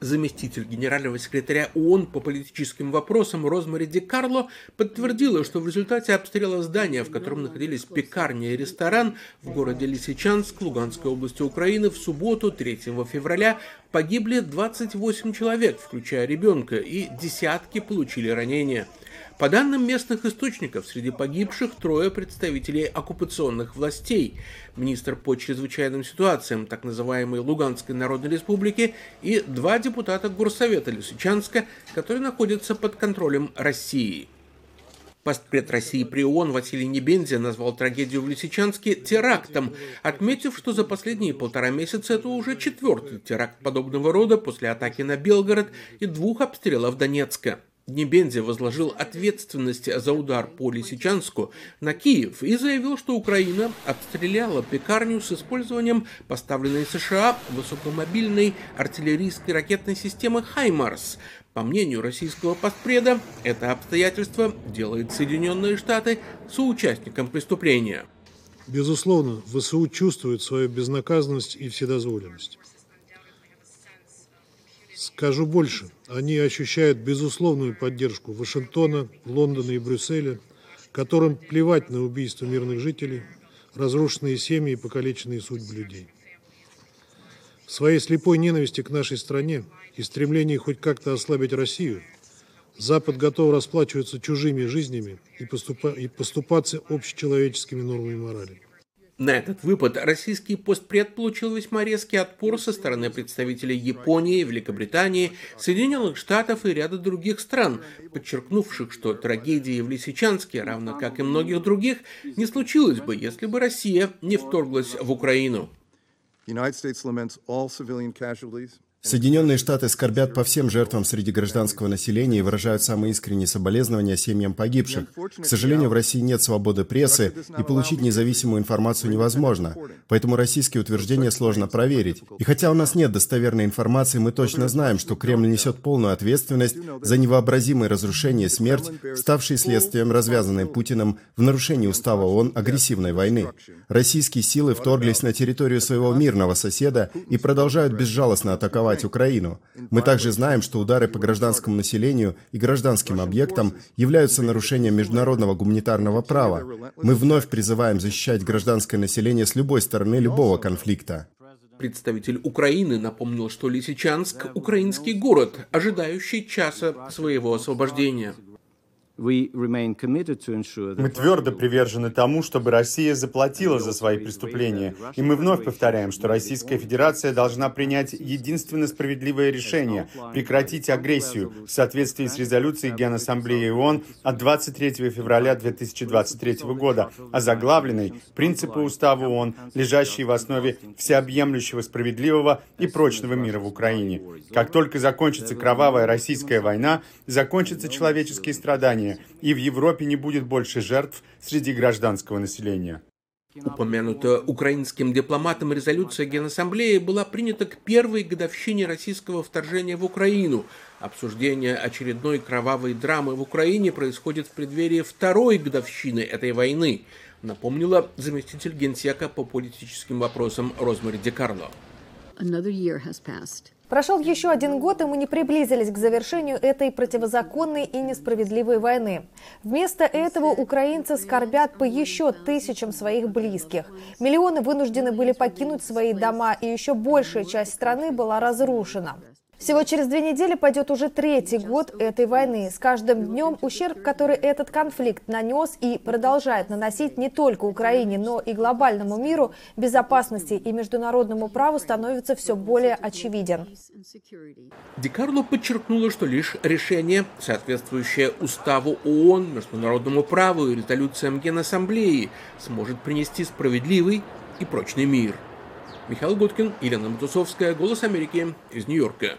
Заместитель генерального секретаря ООН по политическим вопросам Розмари Ди Карло подтвердила, что в результате обстрела здания, в котором находились пекарня и ресторан в городе Лисичанск Луганской области Украины в субботу 3 февраля погибли 28 человек, включая ребенка, и десятки получили ранения. По данным местных источников, среди погибших трое представителей оккупационных властей, министр по чрезвычайным ситуациям так называемой Луганской Народной Республики и два депутата Горсовета Лисичанска, которые находятся под контролем России. Постпред России при ООН Василий Небензя назвал трагедию в Лисичанске терактом, отметив, что за последние полтора месяца это уже четвертый теракт подобного рода после атаки на Белгород и двух обстрелов Донецка. Небензи возложил ответственность за удар по Лисичанску на Киев и заявил, что Украина обстреляла пекарню с использованием поставленной США высокомобильной артиллерийской ракетной системы «Хаймарс». По мнению российского постпреда, это обстоятельство делает Соединенные Штаты соучастником преступления. Безусловно, ВСУ чувствует свою безнаказанность и вседозволенность. Скажу больше, они ощущают безусловную поддержку Вашингтона, Лондона и Брюсселя, которым плевать на убийство мирных жителей, разрушенные семьи и покалеченные судьбы людей. В своей слепой ненависти к нашей стране и стремлении хоть как-то ослабить Россию, Запад готов расплачиваться чужими жизнями и, поступа и поступаться общечеловеческими нормами морали. На этот выпад российский постпред получил весьма резкий отпор со стороны представителей Японии, Великобритании, Соединенных Штатов и ряда других стран, подчеркнувших, что трагедии в Лисичанске, равно как и многих других, не случилось бы, если бы Россия не вторглась в Украину. Соединенные Штаты скорбят по всем жертвам среди гражданского населения и выражают самые искренние соболезнования семьям погибших. К сожалению, в России нет свободы прессы, и получить независимую информацию невозможно. Поэтому российские утверждения сложно проверить. И хотя у нас нет достоверной информации, мы точно знаем, что Кремль несет полную ответственность за невообразимые разрушения и смерть, ставшие следствием развязанной Путиным в нарушении устава ООН агрессивной войны. Российские силы вторглись на территорию своего мирного соседа и продолжают безжалостно атаковать атаковать Украину. Мы также знаем, что удары по гражданскому населению и гражданским объектам являются нарушением международного гуманитарного права. Мы вновь призываем защищать гражданское население с любой стороны любого конфликта. Представитель Украины напомнил, что Лисичанск – украинский город, ожидающий часа своего освобождения. Мы твердо привержены тому, чтобы Россия заплатила за свои преступления, и мы вновь повторяем, что Российская Федерация должна принять единственно справедливое решение – прекратить агрессию в соответствии с резолюцией Генассамблеи ООН от 23 февраля 2023 года, озаглавленной «Принципы Устава ООН, лежащие в основе всеобъемлющего справедливого и прочного мира в Украине». Как только закончится кровавая российская война, закончатся человеческие страдания, населения, и в Европе не будет больше жертв среди гражданского населения. Упомянутая украинским дипломатом резолюция Генассамблеи была принята к первой годовщине российского вторжения в Украину. Обсуждение очередной кровавой драмы в Украине происходит в преддверии второй годовщины этой войны, напомнила заместитель генсека по политическим вопросам Розмари Декарло. Прошел еще один год, и мы не приблизились к завершению этой противозаконной и несправедливой войны. Вместо этого украинцы скорбят по еще тысячам своих близких. Миллионы вынуждены были покинуть свои дома, и еще большая часть страны была разрушена. Всего через две недели пойдет уже третий год этой войны. С каждым днем ущерб, который этот конфликт нанес и продолжает наносить не только Украине, но и глобальному миру, безопасности и международному праву становится все более очевиден. Дикарло подчеркнула, что лишь решение, соответствующее уставу ООН, международному праву и резолюциям Генассамблеи, сможет принести справедливый и прочный мир. Михаил Гудкин, Елена Матусовская, «Голос Америки» из Нью-Йорка.